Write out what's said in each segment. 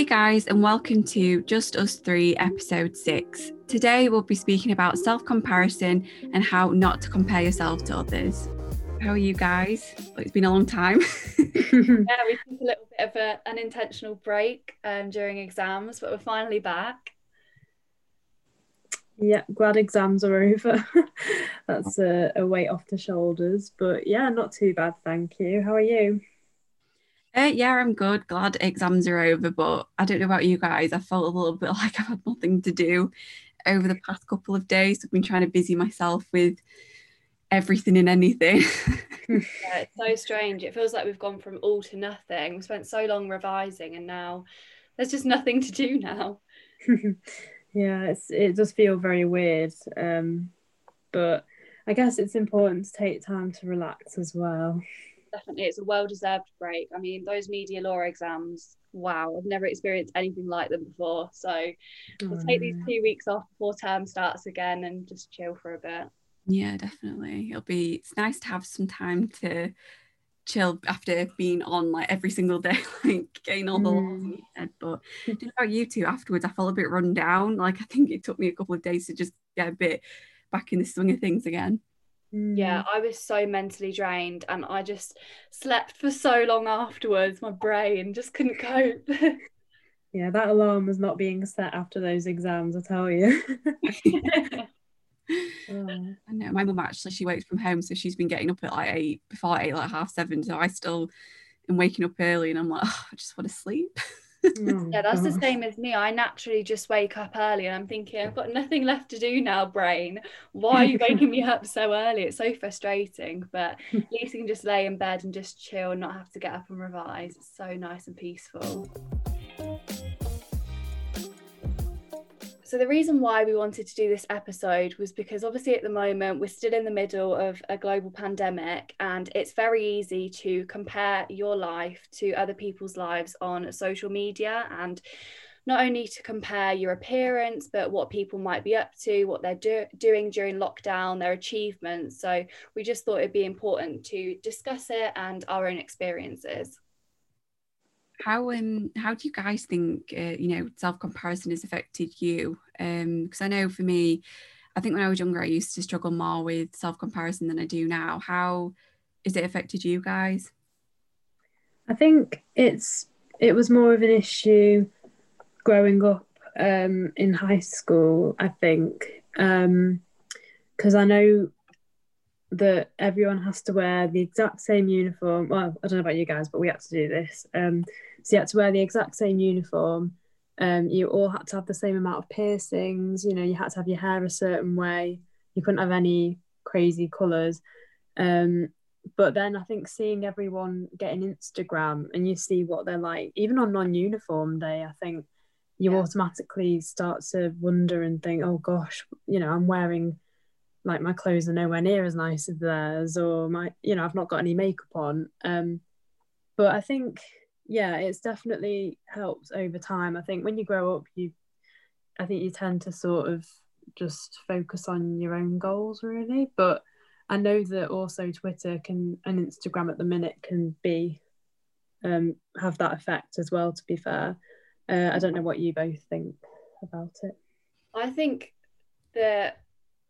Hey guys, and welcome to Just Us Three, episode six. Today we'll be speaking about self comparison and how not to compare yourself to others. How are you guys? it's been a long time. yeah, we took a little bit of a, an intentional break um, during exams, but we're finally back. Yeah, glad exams are over. That's a, a weight off the shoulders. But yeah, not too bad, thank you. How are you? Uh, yeah, I'm good. Glad exams are over, but I don't know about you guys. I felt a little bit like I've had nothing to do over the past couple of days. I've been trying to busy myself with everything and anything. yeah, it's so strange. It feels like we've gone from all to nothing. We spent so long revising, and now there's just nothing to do now. yeah, it's it does feel very weird. Um, but I guess it's important to take time to relax as well definitely it's a well-deserved break. I mean those media law exams wow i've never experienced anything like them before. So we'll take these mm. two weeks off before term starts again and just chill for a bit. Yeah definitely. It'll be it's nice to have some time to chill after being on like every single day like getting all the laws mm. your head but about you two afterwards i felt a bit run down. Like i think it took me a couple of days to just get a bit back in the swing of things again yeah, mm. I was so mentally drained and I just slept for so long afterwards. My brain just couldn't cope. yeah, that alarm was not being set after those exams, I tell you. oh. I know my mum actually she works from home, so she's been getting up at like eight before eight, like half seven. So I still am waking up early and I'm like, oh, I just want to sleep. Oh, yeah, that's the uh-huh. same as me. I naturally just wake up early and I'm thinking, I've got nothing left to do now, brain. Why are you waking me up so early? It's so frustrating. But at least you can just lay in bed and just chill and not have to get up and revise. It's so nice and peaceful. So, the reason why we wanted to do this episode was because obviously at the moment we're still in the middle of a global pandemic, and it's very easy to compare your life to other people's lives on social media. And not only to compare your appearance, but what people might be up to, what they're do- doing during lockdown, their achievements. So, we just thought it'd be important to discuss it and our own experiences how um how do you guys think uh, you know self comparison has affected you? Um, because I know for me, I think when I was younger, I used to struggle more with self comparison than I do now. How has it affected you guys? I think it's it was more of an issue growing up um, in high school. I think because um, I know that everyone has to wear the exact same uniform. Well, I don't know about you guys, but we had to do this. Um, so you had to wear the exact same uniform. Um, you all had to have the same amount of piercings. You know, you had to have your hair a certain way. You couldn't have any crazy colours. Um, but then I think seeing everyone getting Instagram and you see what they're like, even on non-uniform day, I think you yeah. automatically start to wonder and think, oh gosh, you know, I'm wearing like my clothes are nowhere near as nice as theirs, or my, you know, I've not got any makeup on. Um, but I think yeah, it's definitely helped over time. I think when you grow up, you, I think you tend to sort of just focus on your own goals, really. But I know that also Twitter can and Instagram at the minute can be um, have that effect as well. To be fair, uh, I don't know what you both think about it. I think that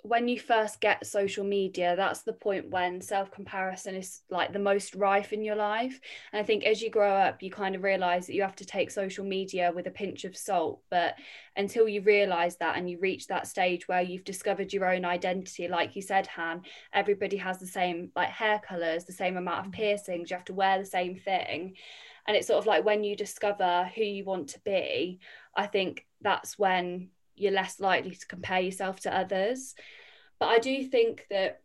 when you first get social media that's the point when self comparison is like the most rife in your life and i think as you grow up you kind of realize that you have to take social media with a pinch of salt but until you realize that and you reach that stage where you've discovered your own identity like you said han everybody has the same like hair colors the same amount of mm-hmm. piercings you have to wear the same thing and it's sort of like when you discover who you want to be i think that's when you're less likely to compare yourself to others. But I do think that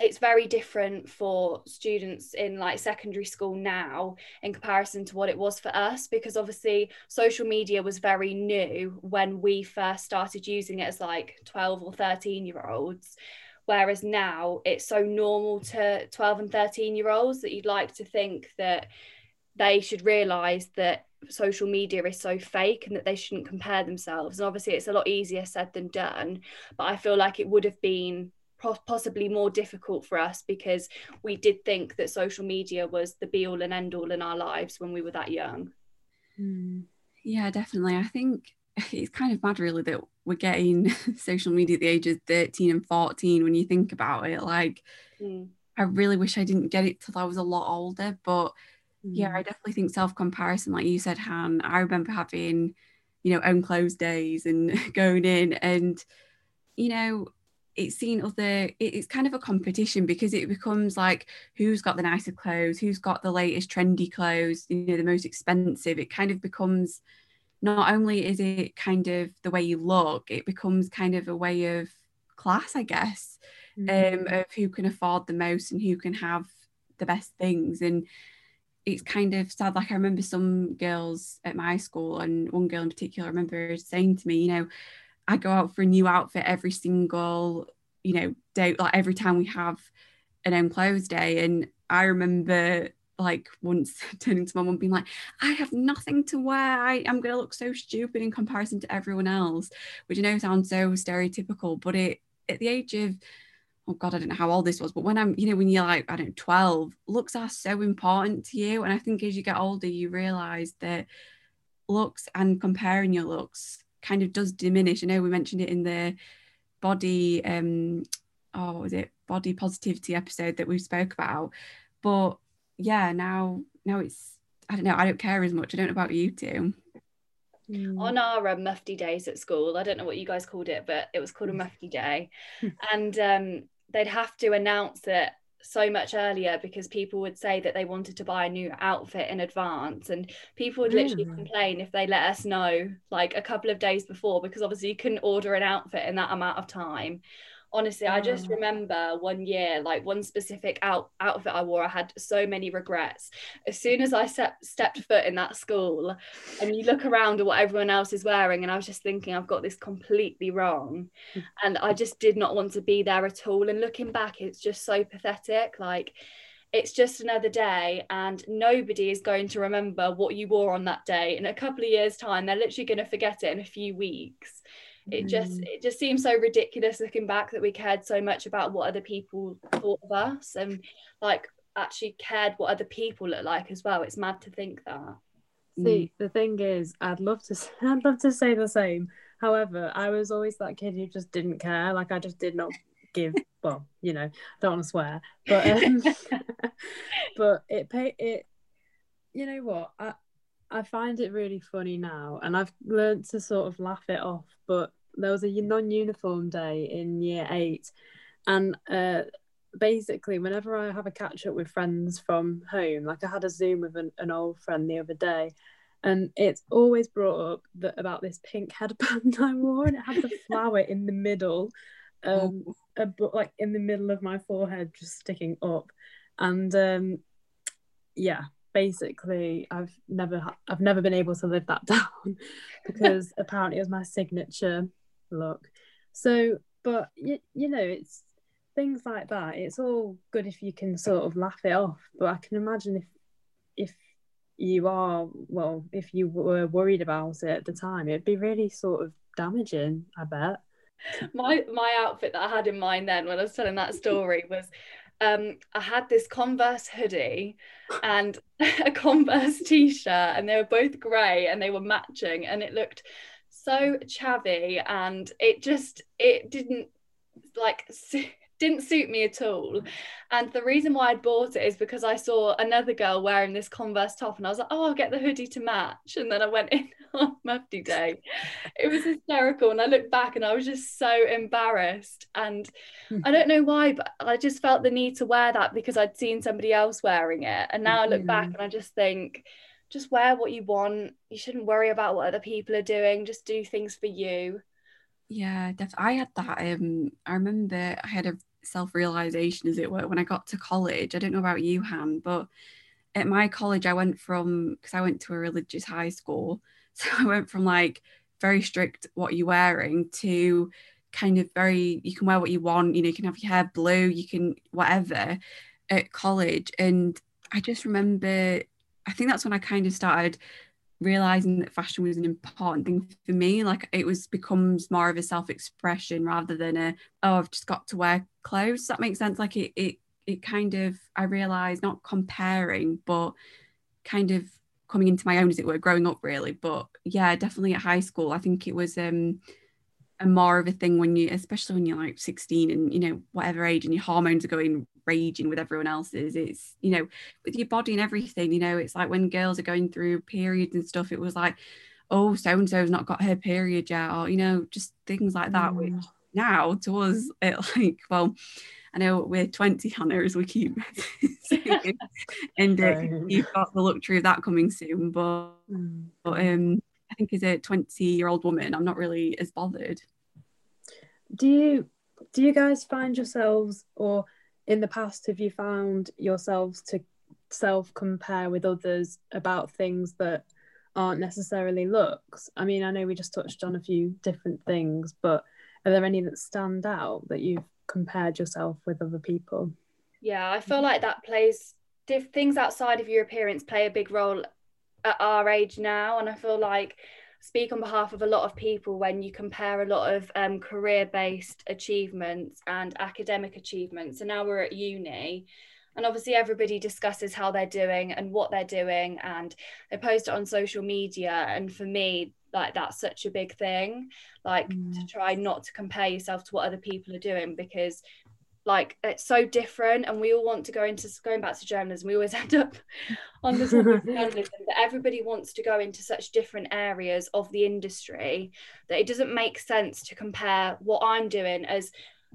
it's very different for students in like secondary school now in comparison to what it was for us because obviously social media was very new when we first started using it as like 12 or 13 year olds whereas now it's so normal to 12 and 13 year olds that you'd like to think that they should realize that social media is so fake and that they shouldn't compare themselves. And obviously, it's a lot easier said than done. But I feel like it would have been possibly more difficult for us because we did think that social media was the be all and end all in our lives when we were that young. Mm. Yeah, definitely. I think it's kind of mad, really, that we're getting social media at the age of 13 and 14 when you think about it. Like, mm. I really wish I didn't get it till I was a lot older. But. Yeah, I definitely think self comparison, like you said, Han, I remember having, you know, own clothes days and going in and, you know, it's seen other it's kind of a competition because it becomes like who's got the nicer clothes who's got the latest trendy clothes you know the most expensive. It kind of becomes not only is it kind of the way you look it becomes kind of a way of class i guess mm-hmm. um, of who can afford the most and who can have the best things. And it's kind of sad like i remember some girls at my school and one girl in particular i remember saying to me you know I go out for a new outfit every single, you know, day, like every time we have an own clothes day. And I remember like once turning to my mum being like, I have nothing to wear. I am gonna look so stupid in comparison to everyone else, which I know sounds so stereotypical, but it at the age of oh god, I don't know how old this was, but when I'm, you know, when you're like, I don't know, 12, looks are so important to you. And I think as you get older, you realize that looks and comparing your looks kind of does diminish. I know we mentioned it in the body, um, oh, what was it? Body positivity episode that we spoke about. But yeah, now now it's I don't know. I don't care as much. I don't know about you two. Mm. On our uh, mufti days at school, I don't know what you guys called it, but it was called a mufti day, and um, they'd have to announce it so much earlier because people would say that they wanted to buy a new outfit in advance and people would literally mm. complain if they let us know like a couple of days before because obviously you couldn't order an outfit in that amount of time honestly i just mm. remember one year like one specific out outfit i wore i had so many regrets. As soon as i set, stepped foot in that school and you look around at what everyone else is wearing and i was just thinking i've got this completely wrong. And i just did not want to be there at all. And looking back it's just so pathetic. Like it's just another day and nobody is going to remember what you wore on that day. In a couple of years time they're literally going to forget it in a few weeks it just mm. it just seems so ridiculous looking back that we cared so much about what other people thought of us and like actually cared what other people look like as well. It's mad to think that. See the thing is i'd love to i'd love to say the same. However i was always that kid who just didn't care. Like i just did not give well you know don't want to swear but um, but it pay it you know what? I, I find it really funny now, and I've learned to sort of laugh it off. But there was a non-uniform day in year eight, and uh, basically, whenever I have a catch up with friends from home, like I had a Zoom with an, an old friend the other day, and it's always brought up that about this pink headband I wore, and it had the flower in the middle, um, oh. a, like in the middle of my forehead, just sticking up, and um, yeah, basically I've never I've never been able to live that down because apparently it was my signature look. So, but you, you know, it's things like that. It's all good if you can sort of laugh it off, but I can imagine if if you are well, if you were worried about it at the time, it'd be really sort of damaging. I bet. My my outfit that I had in mind then when I was telling that story was um, I had this Converse hoodie and a Converse t-shirt, and they were both grey and they were matching, and it looked so chavvy, and it just it didn't like didn't suit me at all. And the reason why I bought it is because I saw another girl wearing this Converse top and I was like, oh, I'll get the hoodie to match. And then I went in on Mufti Day. It was hysterical. And I looked back and I was just so embarrassed. And I don't know why, but I just felt the need to wear that because I'd seen somebody else wearing it. And now I look mm-hmm. back and I just think, just wear what you want. You shouldn't worry about what other people are doing. Just do things for you. Yeah, definitely. I had that. Um, I remember I had a self realization, as it were, when I got to college. I don't know about you, Han, but at my college, I went from because I went to a religious high school, so I went from like very strict what you're wearing to kind of very you can wear what you want. You know, you can have your hair blue, you can whatever at college, and I just remember. I think that's when I kind of started realizing that fashion was an important thing for me like it was becomes more of a self-expression rather than a oh i've just got to wear clothes that makes sense? Like it it, it kind of i realized not comparing but kind of coming into my own as it were growing up really. But yeah definitely at high school i think it was um a more of a thing when you especially when you're like 16 and you know whatever age and your hormones are going raging with everyone else's it's you know with your body and everything you know it's like when girls are going through periods and stuff it was like oh so and so's not got her period yet or you know just things like that mm. which now to us it like well I know we're 20 Hannah as we keep saying, and uh, you've got the luxury of that coming soon but, mm. but um I think as a 20 year old woman I'm not really as bothered do you do you guys find yourselves or in the past have you found yourselves to self compare with others about things that aren't necessarily looks? I mean i know we just touched on a few different things but are there any that stand out that you've compared yourself with other people? Yeah i feel mm-hmm. like that plays diff- things outside of your appearance play a big role at our age now and i feel like speak on behalf of a lot of people when you compare a lot of um, career based achievements and academic achievements. So now we're at uni, and obviously everybody discusses how they're doing and what they're doing, and they post it on social media. And for me, like that's such a big thing, like mm. to try not to compare yourself to what other people are doing because like it's so different and we all want to go into going back to journalism we always end up on of journalism but everybody wants to go into such different areas of the industry that it doesn't make sense to compare what i'm doing as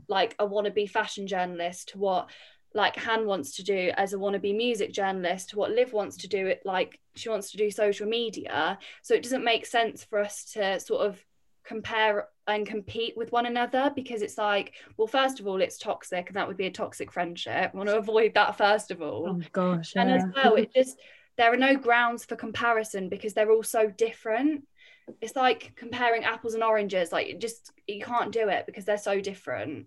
like a wannabe fashion journalist to what like Han wants to do as a wannabe music journalist, to what Liv wants to do it like she wants to do social media. So it doesn't make sense for us to sort of compare and compete with one another because it's like, well, first of all, it's toxic and that would be a toxic friendship. I want to avoid that first of all. Oh gosh. Yeah. And as well, it just there are no grounds for comparison because they're all so different. It's like comparing apples and oranges. Like it just you can't do it because they're so different.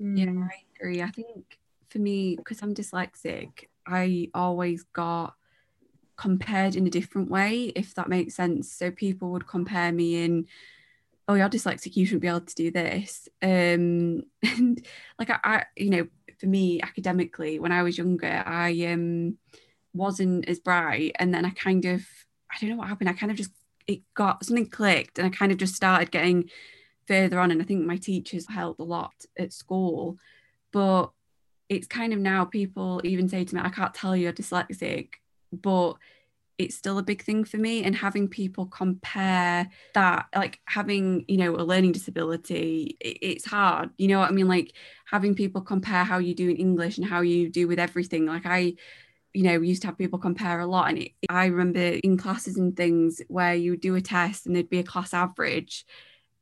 Yeah, mm. I agree. I think for me, because I'm dyslexic, I always got compared in a different way, if that makes sense. So people would compare me in oh you're dyslexic you shouldn't be able to do this. Um and like I, I, you know for me academically when i was younger i um wasn't as bright. And then i kind of i don't know what happened. I kind of just it got something clicked and i kind of just started getting further on. And i think my teachers helped a lot at school. But it's kind of now people even say to me i can't tell you're dyslexic but it's still a big thing for me and having people compare that like having you know a learning disability it's hard you know what i mean? Like having people compare how you do in english and how you do with everything like i you know we used to have people compare a lot and it, i remember in classes and things where you do a test and there'd be a class average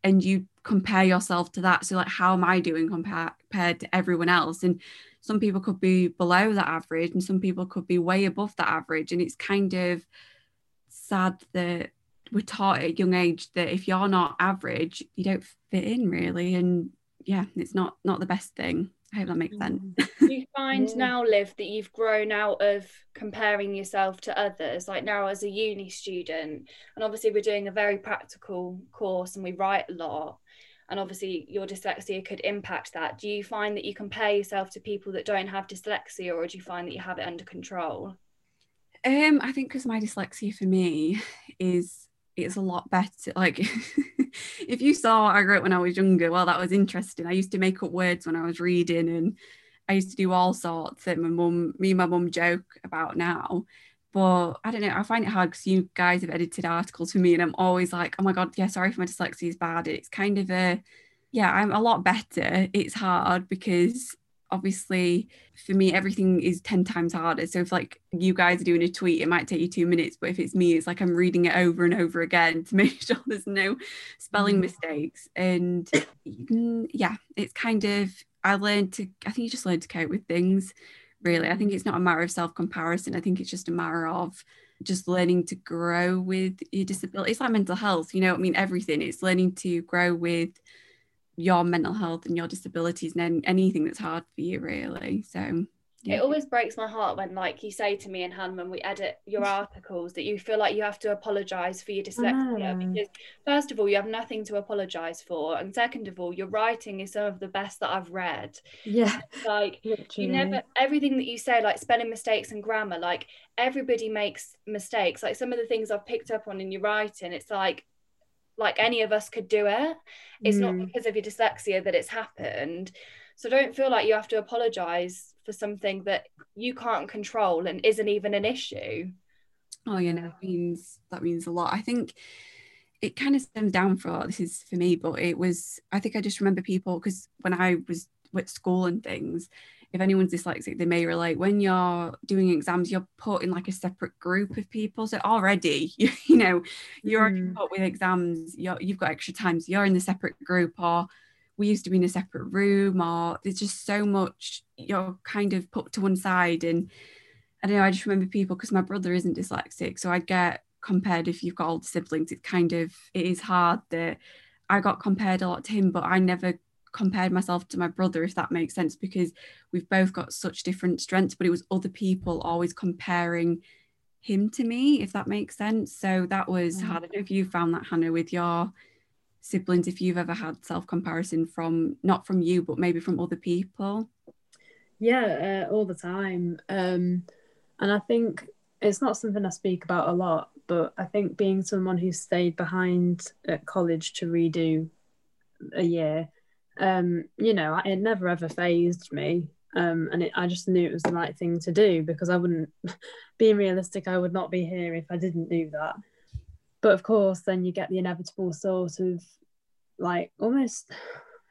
and you compare yourself to that so like how am i doing compared to everyone else? And some people could be below that average and some people could be way above that average and it's kind of sad that we're taught at a young age that if you're not average you don't fit in really and yeah it's not not the best thing I hope that makes sense. Mm. You find yeah. now, Liv, that you've grown out of comparing yourself to others? Like now, as a uni student, and obviously we're doing a very practical course and we write a lot and obviously your dyslexia could impact that. Do you find that you compare yourself to people that don't have dyslexia or do you find that you have it under control? Um i think because my dyslexia for me is it's a lot better. Like if you saw what i wrote when i was younger well that was interesting. I used to make up words when i was reading and i used to do all sorts that my mum me and my mum joke about now but I don't know. I find it hard because you guys have edited articles for me, and I'm always like, oh my god, yeah, sorry if my dyslexia is bad. It's kind of a, yeah, I'm a lot better. It's hard because obviously for me everything is 10 times harder so if like you guys are doing a tweet it might take you two minutes but if it's me it's like i'm reading it over and over again to make sure there's no spelling mm. mistakes and yeah it's kind of i learned to i think you just learn to cope with things really. I think it's not a matter of self comparison. I think it's just a matter of just learning to grow with your disability. It's like mental health, you know, I mean, everything. It's learning to grow with your mental health and your disabilities and anything that's hard for you, really. So, yeah. it always breaks my heart when like you say to me and Han when we edit your articles that you feel like you have to apologize for your dyslexia because first of all you have nothing to apologize for and second of all your writing is some of the best that I've read. Yeah. Like Literally. you never everything that you say like spelling mistakes and grammar like everybody makes mistakes. Like some of the things I've picked up on in your writing it's like like any of us could do it. It's mm. not because of your dyslexia that it's happened. So don't feel like you have to apologize for something that you can't control and isn't even an issue. Oh, yeah, no, that means that means a lot. I think it kind of stemmed down for this is for me, but it was I think I just remember people because when I was with school and things, if anyone's dyslexic, they may relate. When you're doing exams, you're put in like a separate group of people. So already, you, you know, you're mm. put with exams. You're, you've got extra time, so you're in the separate group, or we used to be in a separate room or there's just so much you're kind of put to one side and I don't know I just remember people because my brother isn't dyslexic so I get compared if you've got older siblings it's kind of it is hard that I got compared a lot to him but I never compared myself to my brother if that makes sense because we've both got such different strengths but it was other people always comparing him to me if that makes sense so that was mm. hard I don't know if you found that Hannah with your siblings if you've ever had self comparison from not from you but maybe from other people? Yeah uh, all the time. Um and i think it's not something i speak about a lot but i think being someone who stayed behind at college to redo a year um you know it never ever fazed me. Um, and it, I just knew it was the right thing to do because I wouldn't, being realistic, I would not be here if I didn't do that but of course then you get the inevitable sort of like almost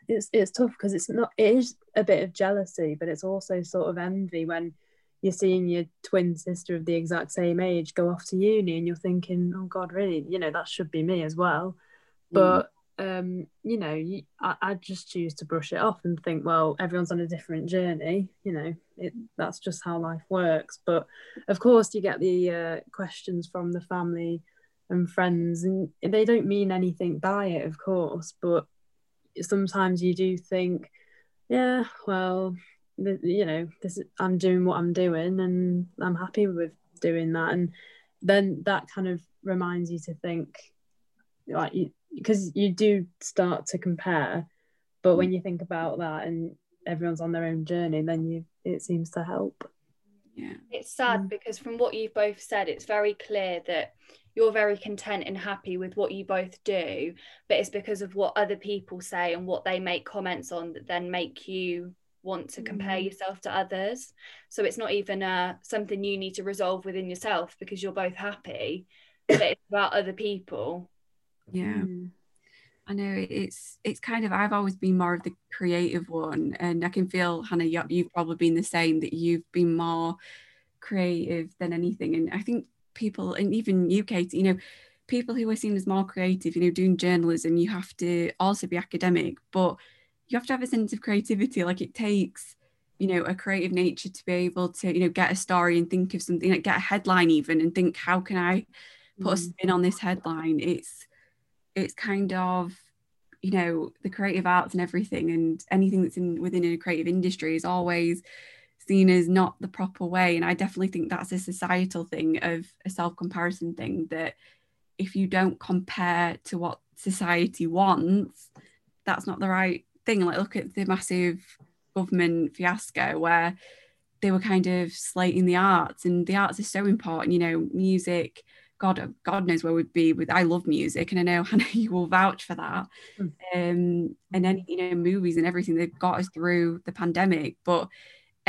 it's it's tough because it's not it is a bit of jealousy but it's also sort of envy when you're seeing your twin sister of the exact same age go off to uni and you're thinking oh god really? You know that should be me as well. Mm. but um you know you, I, I just choose to brush it off and think well everyone's on a different journey you know it that's just how life works. But of course you get the uh, questions from the family and friends and they don't mean anything by it of course but sometimes you do think yeah well you know this i'm doing what i'm doing and i'm happy with doing that and then that kind of reminds you to think like you because you do start to compare but when you think about that and everyone's on their own journey then you it seems to help. Yeah. It's sad mm. because from what you've both said it's very clear that you're very content and happy with what you both do but it's because of what other people say and what they make comments on that then make you want to compare mm. yourself to others so it's not even uh, something you need to resolve within yourself because you're both happy but it's about other people yeah mm. I know it's it's kind of I've always been more of the creative one, and I can feel Hannah, you've probably been the same that you've been more creative than anything. And I think people and even you Kate you know people who are seen as more creative you know doing journalism you have to also be academic but you have to have a sense of creativity like it takes you know a creative nature to be able to you know get a story and think of something like get a headline even and think how can i put mm. a spin on this headline it's it's kind of you know the creative arts and everything and anything that's in within a creative industry is always seen as not the proper way. And I definitely think that's a societal thing of a self comparison thing that if you don't compare to what society wants, that's not the right thing. Like, look at the massive government fiasco where they were kind of slating the arts, and the arts is so important, you know, music. God, God knows where we'd be with. I love music, and I know Hannah, you will vouch for that. Mm. Um, and then you know, movies and everything they've got us through the pandemic. But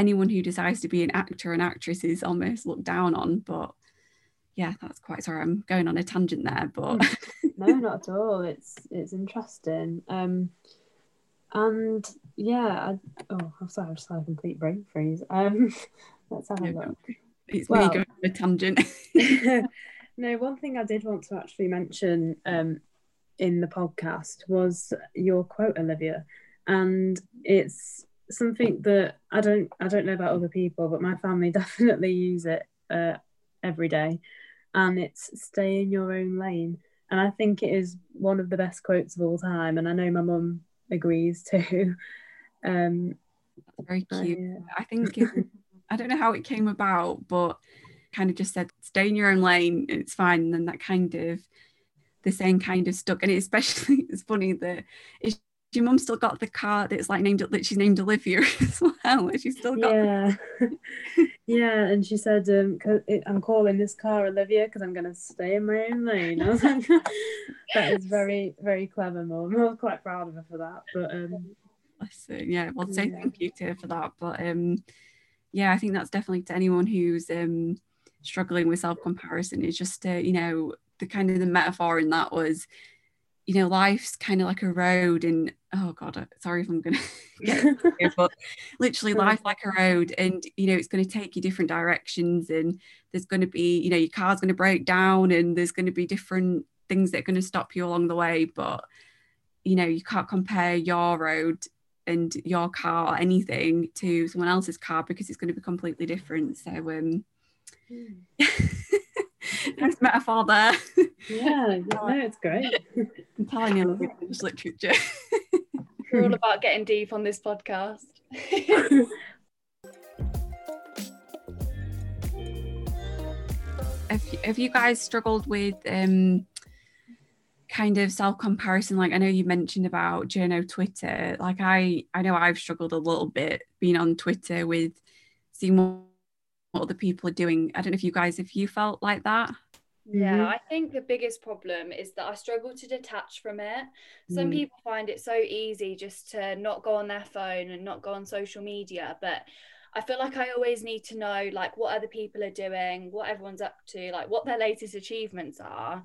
anyone who decides to be an actor and actress is almost looked down on. But yeah, that's quite sorry. I'm going on a tangent there, but no, not at all. It's it's interesting. Um, and yeah, I, oh, I'm sorry, I just had a complete brain freeze. Um, let's have a look. It's well, me going on a tangent. no, one thing I did want to actually mention um, in the podcast was your quote, Olivia, and it's something that I don't I don't know about other people, but my family definitely use it uh, every day, and it's stay in your own lane. And I think it is one of the best quotes of all time, and I know my mum agrees too. Um, very cute. I, uh, I think I don't know how it came about, but kind of just said stay in your own lane, it's fine. And then that kind of the same kind of stuck. And it especially it's funny that it's your mum still got the car that's like named that she's named Olivia as well. She's still got yeah, yeah. And she said, um, "I'm calling this car Olivia because I'm going to stay in my own lane." I was like, "That is very, very clever, mum. I was quite proud of her for that." But um, Listen, yeah, well, say yeah. thank you to her for that. But um, yeah, I think that's definitely to anyone who's um struggling with self comparison is just uh, you know the kind of the metaphor in that was you know, life's kind of like a road, and oh god, sorry if I'm gonna get here, but literally life like a road, and you know, it's going to take you different directions, and there's going to be, you know, your car's going to break down, and there's going to be different things that are going to stop you along the way, but you know, you can't compare your road and your car or anything to someone else's car because it's going to be completely different. So, um, mm. nice metaphor there. Yeah, no, it's great. I'm telling you, English literature. We're all about getting deep on this podcast. have, have you guys struggled with um, kind of self comparison? Like I know you mentioned about journo Twitter. Like I, I know I've struggled a little bit being on Twitter with seeing what other people are doing. I don't know if you guys, if you felt like that. Yeah, mm-hmm. I think the biggest problem is that I struggle to detach from it. Some mm. people find it so easy just to not go on their phone and not go on social media, but I feel like I always need to know like what other people are doing, what everyone's up to, like what their latest achievements are.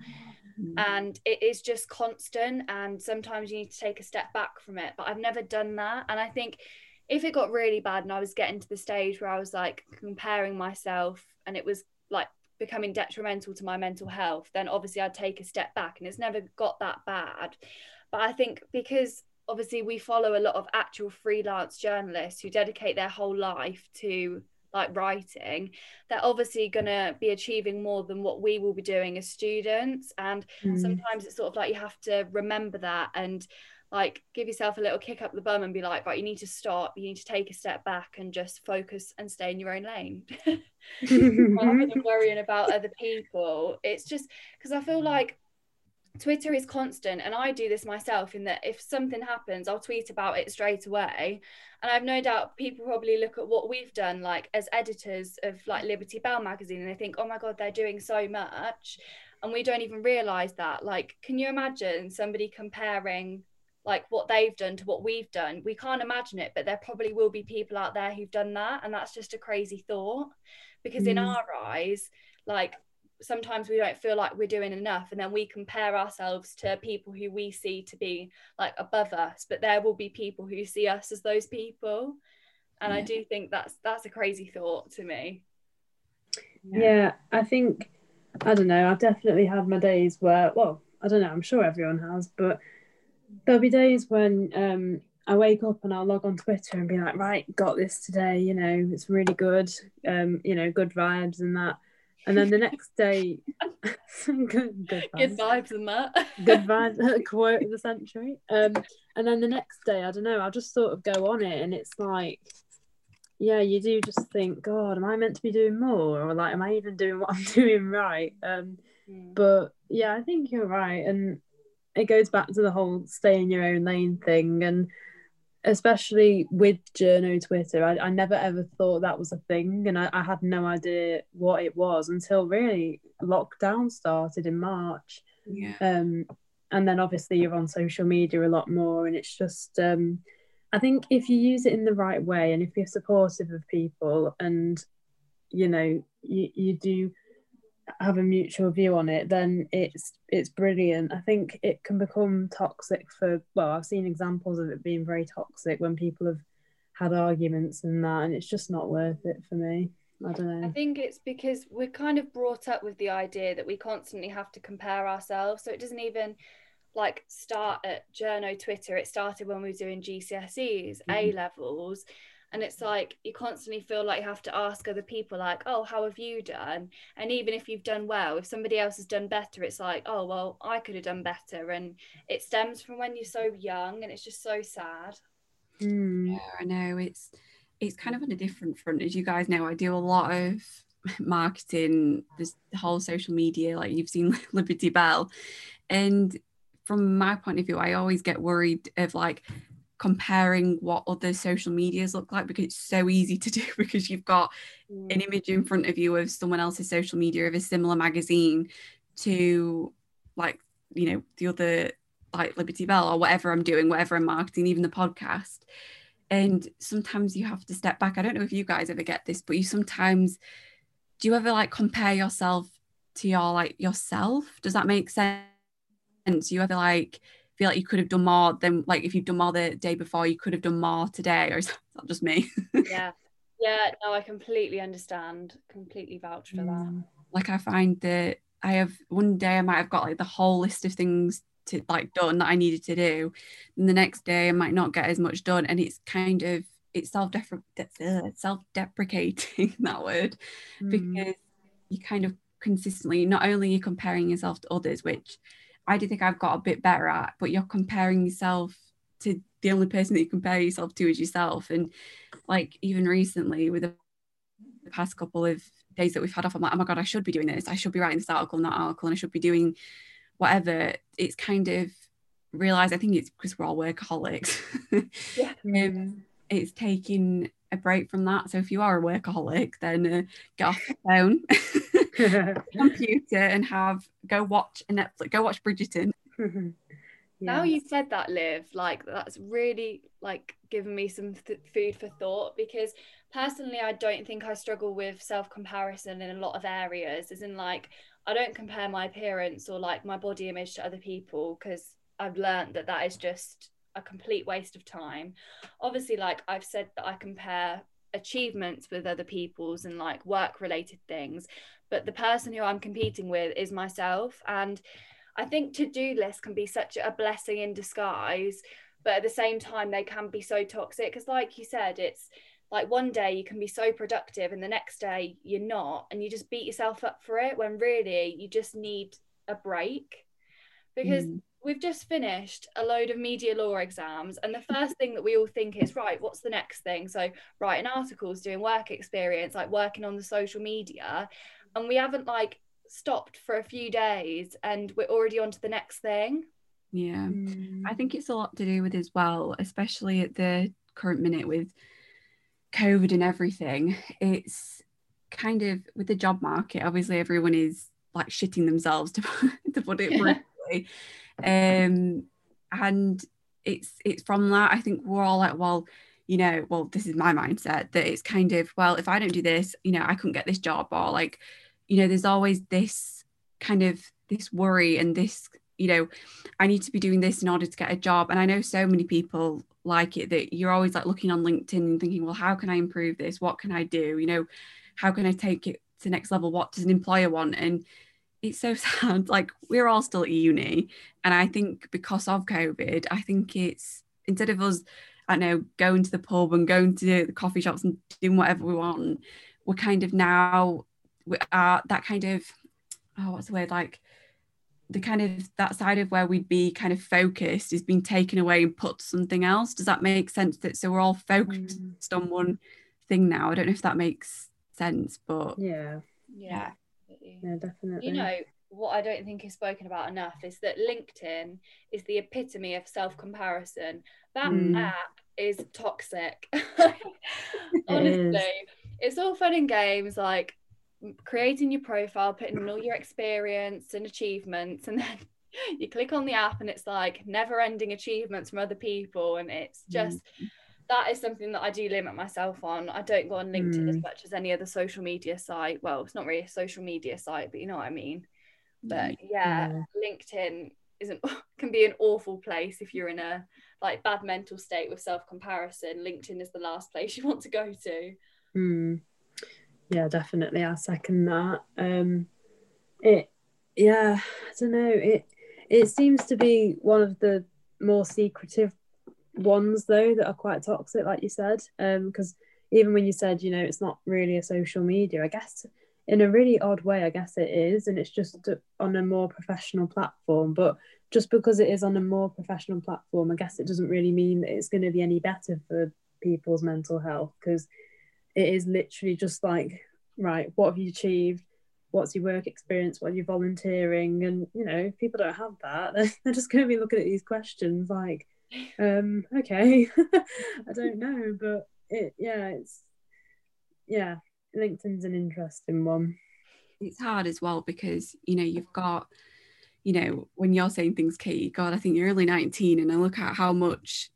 Mm. And it is just constant and sometimes you need to take a step back from it, but I've never done that and I think if it got really bad and I was getting to the stage where I was like comparing myself and it was like becoming detrimental to my mental health, then obviously I'd take a step back. And it's never got that bad. But I think because obviously we follow a lot of actual freelance journalists who dedicate their whole life to like writing, they're obviously going to be achieving more than what we will be doing as students. And mm. sometimes it's sort of like you have to remember that and like give yourself a little kick up the bum and be like right you need to stop. You need to take a step back and just focus and stay in your own lane. Rather than worrying about other people. It's just because i feel like twitter is constant and i do this myself in that if something happens i'll tweet about it straight away. And i've no doubt people probably look at what we've done like as editors of like liberty bell magazine and they think oh my god they're doing so much. And we don't even realize that. Like can you imagine somebody comparing like what they've done to what we've done. We can't imagine it, but there probably will be people out there who've done that. And that's just a crazy thought because mm. in our eyes, like sometimes we don't feel like we're doing enough. And then we compare ourselves to people who we see to be like above us, but there will be people who see us as those people. And yeah. I do think that's that's a crazy thought to me. Yeah. yeah, I think I don't know. I've definitely had my days where, well, I don't know. I'm sure everyone has, but there'll be days when um, I wake up and I'll log on Twitter and be like, right, got this today. You know, it's really good. Um, you know, good vibes and that. And then the next day, good, good, vibes. good vibes and that. good vibes, quote of the century. Um, and then the next day, I don't know, I'll just sort of go on it, and it's like, yeah, you do just think, God, am I meant to be doing more, or like, am I even doing what I'm doing right? Um, mm. But yeah, I think you're right, and it goes back to the whole stay in your own lane thing and especially with journo twitter I, I never ever thought that was a thing and I, I had no idea what it was until really lockdown started in march. Yeah. Um and then obviously you're on social media a lot more and it's just um i think if you use it in the right way and if you're supportive of people and you know you, you do have a mutual view on it, then it's it's brilliant. I think it can become toxic for well, I've seen examples of it being very toxic when people have had arguments and that, and it's just not worth it for me. I don't know. I think it's because we're kind of brought up with the idea that we constantly have to compare ourselves. So it doesn't even like start at journo Twitter. It started when we were doing GCSEs, mm-hmm. A levels and it's like you constantly feel like you have to ask other people like oh how have you done and even if you've done well if somebody else has done better it's like oh well i could have done better and it stems from when you're so young and it's just so sad mm. yeah i know it's it's kind of on a different front. As you guys know, I do a lot of marketing, this whole social media, like you've seen Liberty Bell. And from my point of view, I always get worried of like comparing what other social medias look like because it's so easy to do because you've got mm. an image in front of you of someone else's social media of a similar magazine to like you know the other like Liberty Bell or whatever I'm doing, whatever I'm marketing, even the podcast. And sometimes you have to step back. I don't know if you guys ever get this, but you sometimes do you ever like compare yourself to your like yourself? Does that make sense? Do you ever like feel like you could have done more than like if you've done more the day before, you could have done more today, or is that just me? yeah. Yeah, no, I completely understand, completely vouch for that. Like I find that I have one day I might have got like the whole list of things to like done that I needed to do. And the next day I might not get as much done. And it's kind of it's self self deprecating that word mm. because you kind of consistently not only you're comparing yourself to others, which I do think I've got a bit better at, but you're comparing yourself to the only person that you compare yourself to is yourself. And like even recently with the past couple of days that we've had off, I'm like, oh my god, I should be doing this. I should be writing this article and that article, and I should be doing whatever, it's kind of realize I think it's because we're all workaholics. yeah. um, it's taking a break from that. So if you are a workaholic, then uh, get off the phone, computer, and have go watch a Netflix, go watch Bridgerton. yeah. Now you said that, Liv, like that's really like given me some th- food for thought because personally, I don't think I struggle with self comparison in a lot of areas. As in, like I don't compare my appearance or like my body image to other people because I've learned that that is just a complete waste of time. Obviously, like I've said that I compare achievements with other people's and like work related things, but the person who I'm competing with is myself. And I think to do lists can be such a blessing in disguise, but at the same time, they can be so toxic because, like you said, it's like one day you can be so productive and the next day you're not and you just beat yourself up for it when really you just need a break because mm. we've just finished a load of media law exams and the first thing that we all think is right what's the next thing so writing articles doing work experience like working on the social media and we haven't like stopped for a few days and we're already on to the next thing yeah mm. i think it's a lot to do with as well especially at the current minute with COVID and everything, it's kind of with the job market, obviously everyone is like shitting themselves to, to put it briefly. um, and it's it's from that I think we're all like, well, you know, well, this is my mindset that it's kind of, well, if I don't do this, you know, I couldn't get this job, or like, you know, there's always this kind of this worry and this, you know, I need to be doing this in order to get a job. And I know so many people like it that you're always like looking on LinkedIn and thinking, well, how can I improve this? What can I do? You know, how can I take it to next level? What does an employer want? And it's so sad. Like we're all still at uni. And I think because of COVID, I think it's instead of us, I know, going to the pub and going to the coffee shops and doing whatever we want, we're kind of now are that kind of oh what's the word? Like the kind of that side of where we'd be kind of focused is being taken away and put something else. Does that make sense that so we're all focused mm. on one thing now? I don't know if that makes sense but yeah. Yeah yeah definitely. You know what i don't think is spoken about enough is that linkedin is the epitome of self-comparison. That mm. app is toxic. Honestly it's all fun and games like creating your profile, putting in all your experience and achievements, and then you click on the app and it's like never ending achievements from other people. And it's just mm. that is something that I do limit myself on. I don't go on LinkedIn mm. as much as any other social media site. Well, it's not really a social media site, but you know what I mean. But yeah, yeah. LinkedIn isn't can be an awful place if you're in a like bad mental state with self comparison. LinkedIn is the last place you want to go to. Mm yeah definitely i second that. Um it yeah i don't know it it seems to be one of the more secretive ones though that are quite toxic like you said. Um because even when you said you know it's not really a social media i guess in a really odd way i guess it is and it's just on a more professional platform. But just because it is on a more professional platform i guess it doesn't really mean that it's going to be any better for people's mental health because it is literally just like right what have you achieved? What's your work experience? What are you volunteering? And you know people don't have that they're just going to be looking at these questions like um okay i don't know but it yeah it's yeah linkedin's an interesting one. It's hard as well because you know you've got you know when you're saying things katie god i think you're only 19 and i look at how much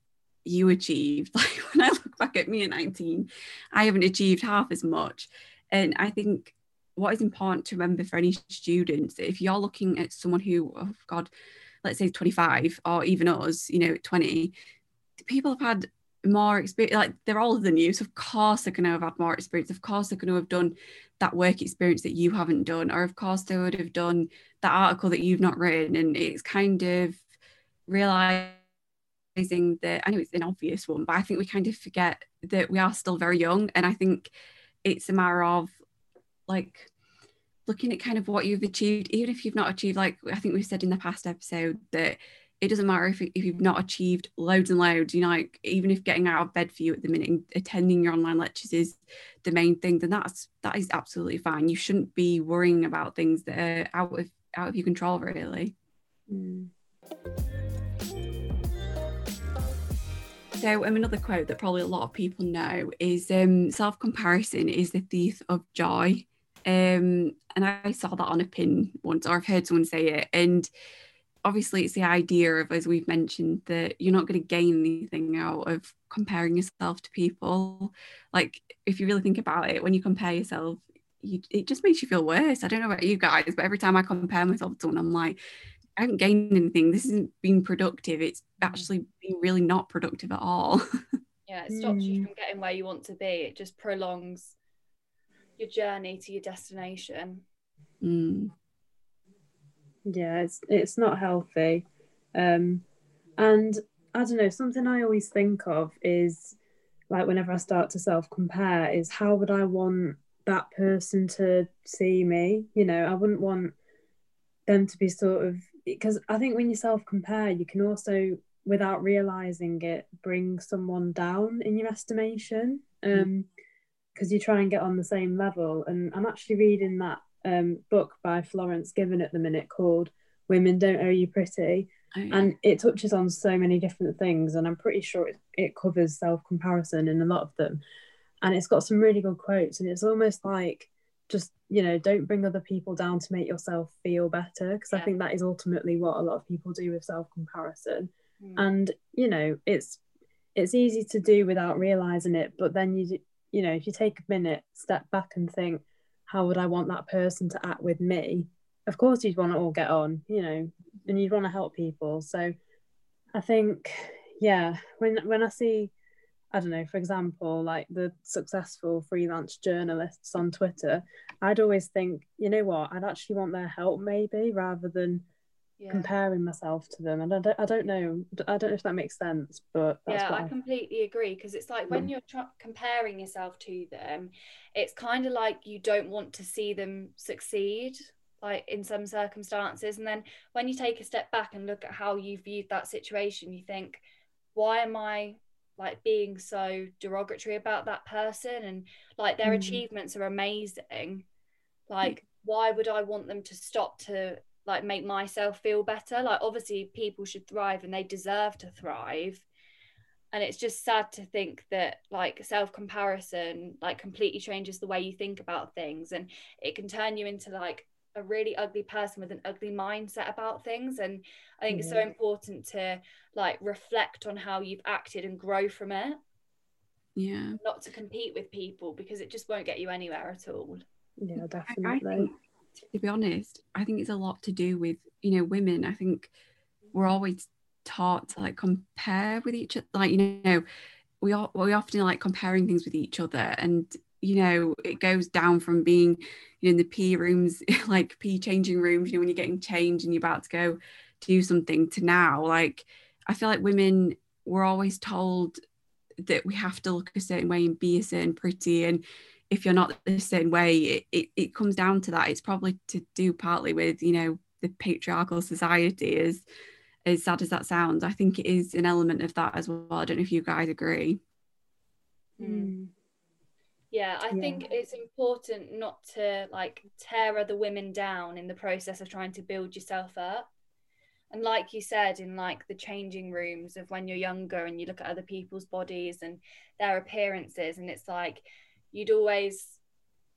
you achieved like when i back at me at 19 i haven't achieved half as much. And i think what is important to remember for any students if you're looking at someone who oh god let's say 25 or even us you know 20 people have had more experience like they're older than you so of course they're going to have had more experience. Of course they're going to have done that work experience that you haven't done or of course they would have done that article that you've not written. And it's kind of realizing that i know it's an obvious one but i think we kind of forget that we are still very young. And i think it's a matter of like looking at kind of what you've achieved even if you've not achieved like i think we said in the past episode that it doesn't matter if, if you've not achieved loads and loads you know like even if getting out of bed for you at the minute and attending your online lectures is the main thing then that's that is absolutely fine. You shouldn't be worrying about things that are out of out of your control really. Mm. So um, another quote that probably a lot of people know is um, self-comparison is the thief of joy. Um, and I saw that on a pin once, or I've heard someone say it. And obviously it's the idea of as we've mentioned that you're not going to gain anything out of comparing yourself to people. Like if you really think about it when you compare yourself you, it just makes you feel worse. I don't know about you guys but every time i compare myself to someone i'm like i haven't gained anything. This isn't being productive. It's actually being really not productive at all. Yeah it stops you hmm. from getting where you want to be. It just prolongs your journey to your destination. Mm yeah it's it's not healthy. Um and i don't know something i always think of is like whenever i start to self compare is how would i want that person to see me? You know i wouldn't want them to be sort of because i think when you self compare you can also without realizing it bring someone down in your estimation mm. um because you try and get on the same level and i'm actually reading that um, book by Florence Given at the minute called Women Don't Owe You Pretty. Oh, yeah. And it touches on so many different things, and I'm pretty sure it, it covers self comparison in a lot of them. And it's got some really good quotes, and it's almost like just, you know, don't bring other people down to make yourself feel better, because yeah. I think that is ultimately what a lot of people do with self comparison. Mm. And, you know, it's it's easy to do without realizing it, but then you, you know, if you take a minute, step back and think, how would I want that person to act with me? Of course, you'd want to all get on, you know, and you'd want to help people. So I think, yeah, when when I see, I don't know, for example, like the successful freelance journalists on Twitter, I'd always think, you know what, I'd actually want their help maybe rather than yeah. comparing myself to them and I don't, I don't know I don't know if that makes sense but yeah I, I, completely agree because it's like when you're tra- comparing yourself to them it's kind of like you don't want to see them succeed like in some circumstances and then when you take a step back and look at how you viewed that situation you think why am I like being so derogatory about that person and like their mm. achievements are amazing like why would I want them to stop to like make myself feel better. Like obviously people should thrive and they deserve to thrive. And it's just sad to think that like self comparison like completely changes the way you think about things. And it can turn you into like a really ugly person with an ugly mindset about things. And i think it's so important to like reflect on how you've acted and grow from it. Yeah. Not to compete with people because it just won't get you anywhere at all. Yeah definitely to be honest, I think it's a lot to do with, you know, women. I think we're always taught to like compare with each other. Like, you know, we are we often like comparing things with each other. And, you know, it goes down from being, you know, in the P rooms, like P changing rooms, you know, when you're getting changed and you're about to go do something to now. Like, I feel like women were always told that we have to look a certain way and be a certain pretty and if you're not the same way it, it, it comes down to that it's probably to do partly with you know the patriarchal society as as sad as that sounds i think it is an element of that as well i don't know if you guys agree Mm. Yeah, I yeah. think it's important not to like tear other women down in the process of trying to build yourself up. And like you said, in like the changing rooms of when you're younger and you look at other people's bodies and their appearances, and it's like you'd always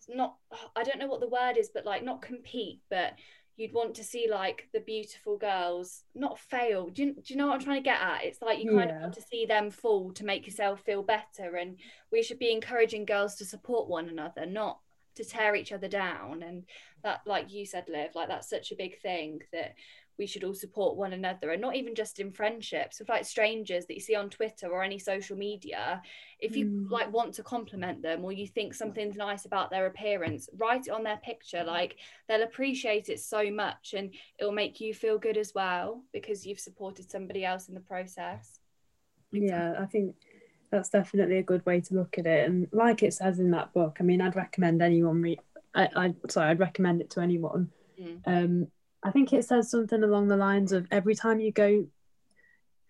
not, I don't know what the word is, but like not compete, but you'd want to see like the beautiful girls not fail. Do you, do you know what I'm trying to get at? It's like you kind yeah. of want to see them fall to make yourself feel better. And we should be encouraging girls to support one another, not to tear each other down. And that, like you said, Liv, like that's such a big thing that we should all support one another and not even just in friendships. With like strangers that you see on twitter or any social media if you mm. like want to compliment them or you think something's nice about their appearance write it on their picture. Like they'll appreciate it so much and it'll make you feel good as well because you've supported somebody else in the process. Yeah i think that's definitely a good way to look at it. And like it says in that book i mean i'd recommend anyone read I, I sorry i'd recommend it to anyone. Mm. um I think it says something along the lines of every time you go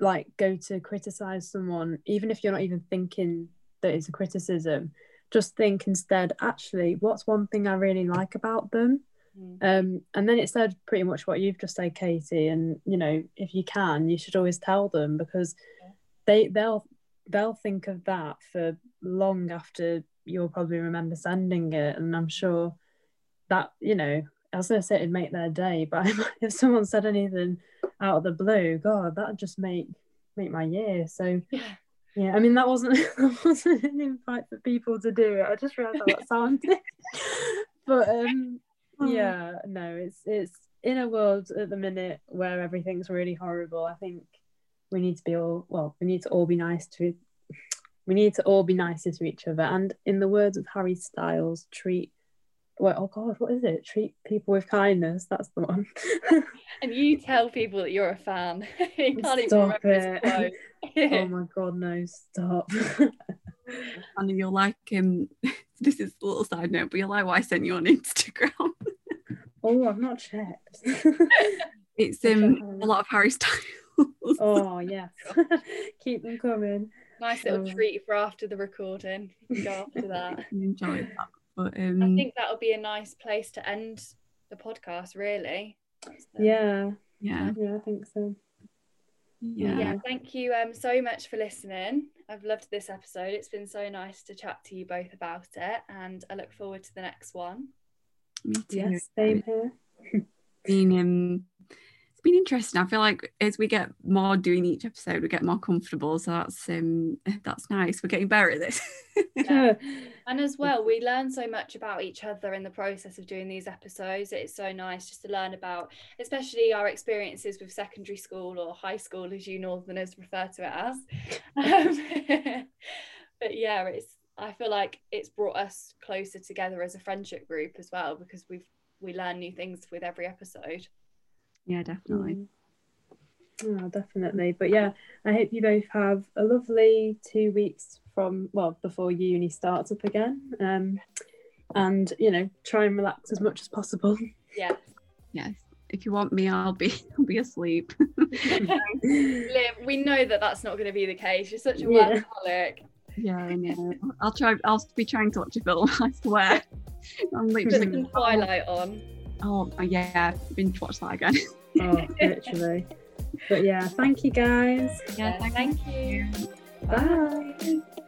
like go to criticize someone, even if you're not even thinking that it's a criticism, just think instead, actually, what's one thing I really like about them? Mm. Um, and then it said pretty much what you've just said, Katie. And you know, if you can, you should always tell them because they they'll they'll think of that for long after you'll probably remember sending it. And I'm sure that you know I was gonna say it'd make their day, but if someone said anything out of the blue, God, that'd just make make my year. So yeah, yeah I mean that wasn't that wasn't an invite for people to do it. I just realised how that sounded. but um yeah, no, it's it's in a world at the minute where everything's really horrible. I think we need to be all well, we need to all be nice to we need to all be nicer to each other. And in the words of Harry Styles, treat well, oh god, what is it? Treat people with kindness. That's the one. and you tell people that you're a fan. you can't stop it. oh my god, no, stop. and you're like, um, this is a little side note, but you're like, why I sent you on Instagram. oh, I've not checked. it's um a lot of Harry Styles. oh yes, keep them coming. Nice little oh. treat for after the recording. Go after that. Enjoy that. But um, I think that'll be a nice place to end the podcast, really. yeah. Yeah. Yeah, I think so. Yeah. yeah. Thank you um so much for listening. I've loved this episode. It's been so nice to chat to you both about it, and I look forward to the next one. Me too. Yes, same here. been um been interesting. I feel like as we get more doing each episode, we get more comfortable. So that's um that's nice. We're getting better at this. yeah. And as well, we learn so much about each other in the process of doing these episodes. It's so nice just to learn about, especially our experiences with secondary school or high school, as you Northerners refer to it as. Um, but yeah, it's I feel like it's brought us closer together as a friendship group as well because we've we learn new things with every episode yeah definitely mm. Oh, definitely. But yeah, I hope you both have a lovely two weeks from well before uni starts up again. Um, and you know, try and relax as much as possible. Yeah. Yes. If you want me, I'll be I'll be asleep. Liv, we know that that's not going to be the case. You're such a yeah. workaholic. Yeah, I know. I'll try. I'll be trying to watch a film. I swear. I'm literally Put some Twilight on. Oh yeah, binge watch that again. oh, literally. But yeah, thank you guys. Yeah, thank, thank you. Bye. Bye.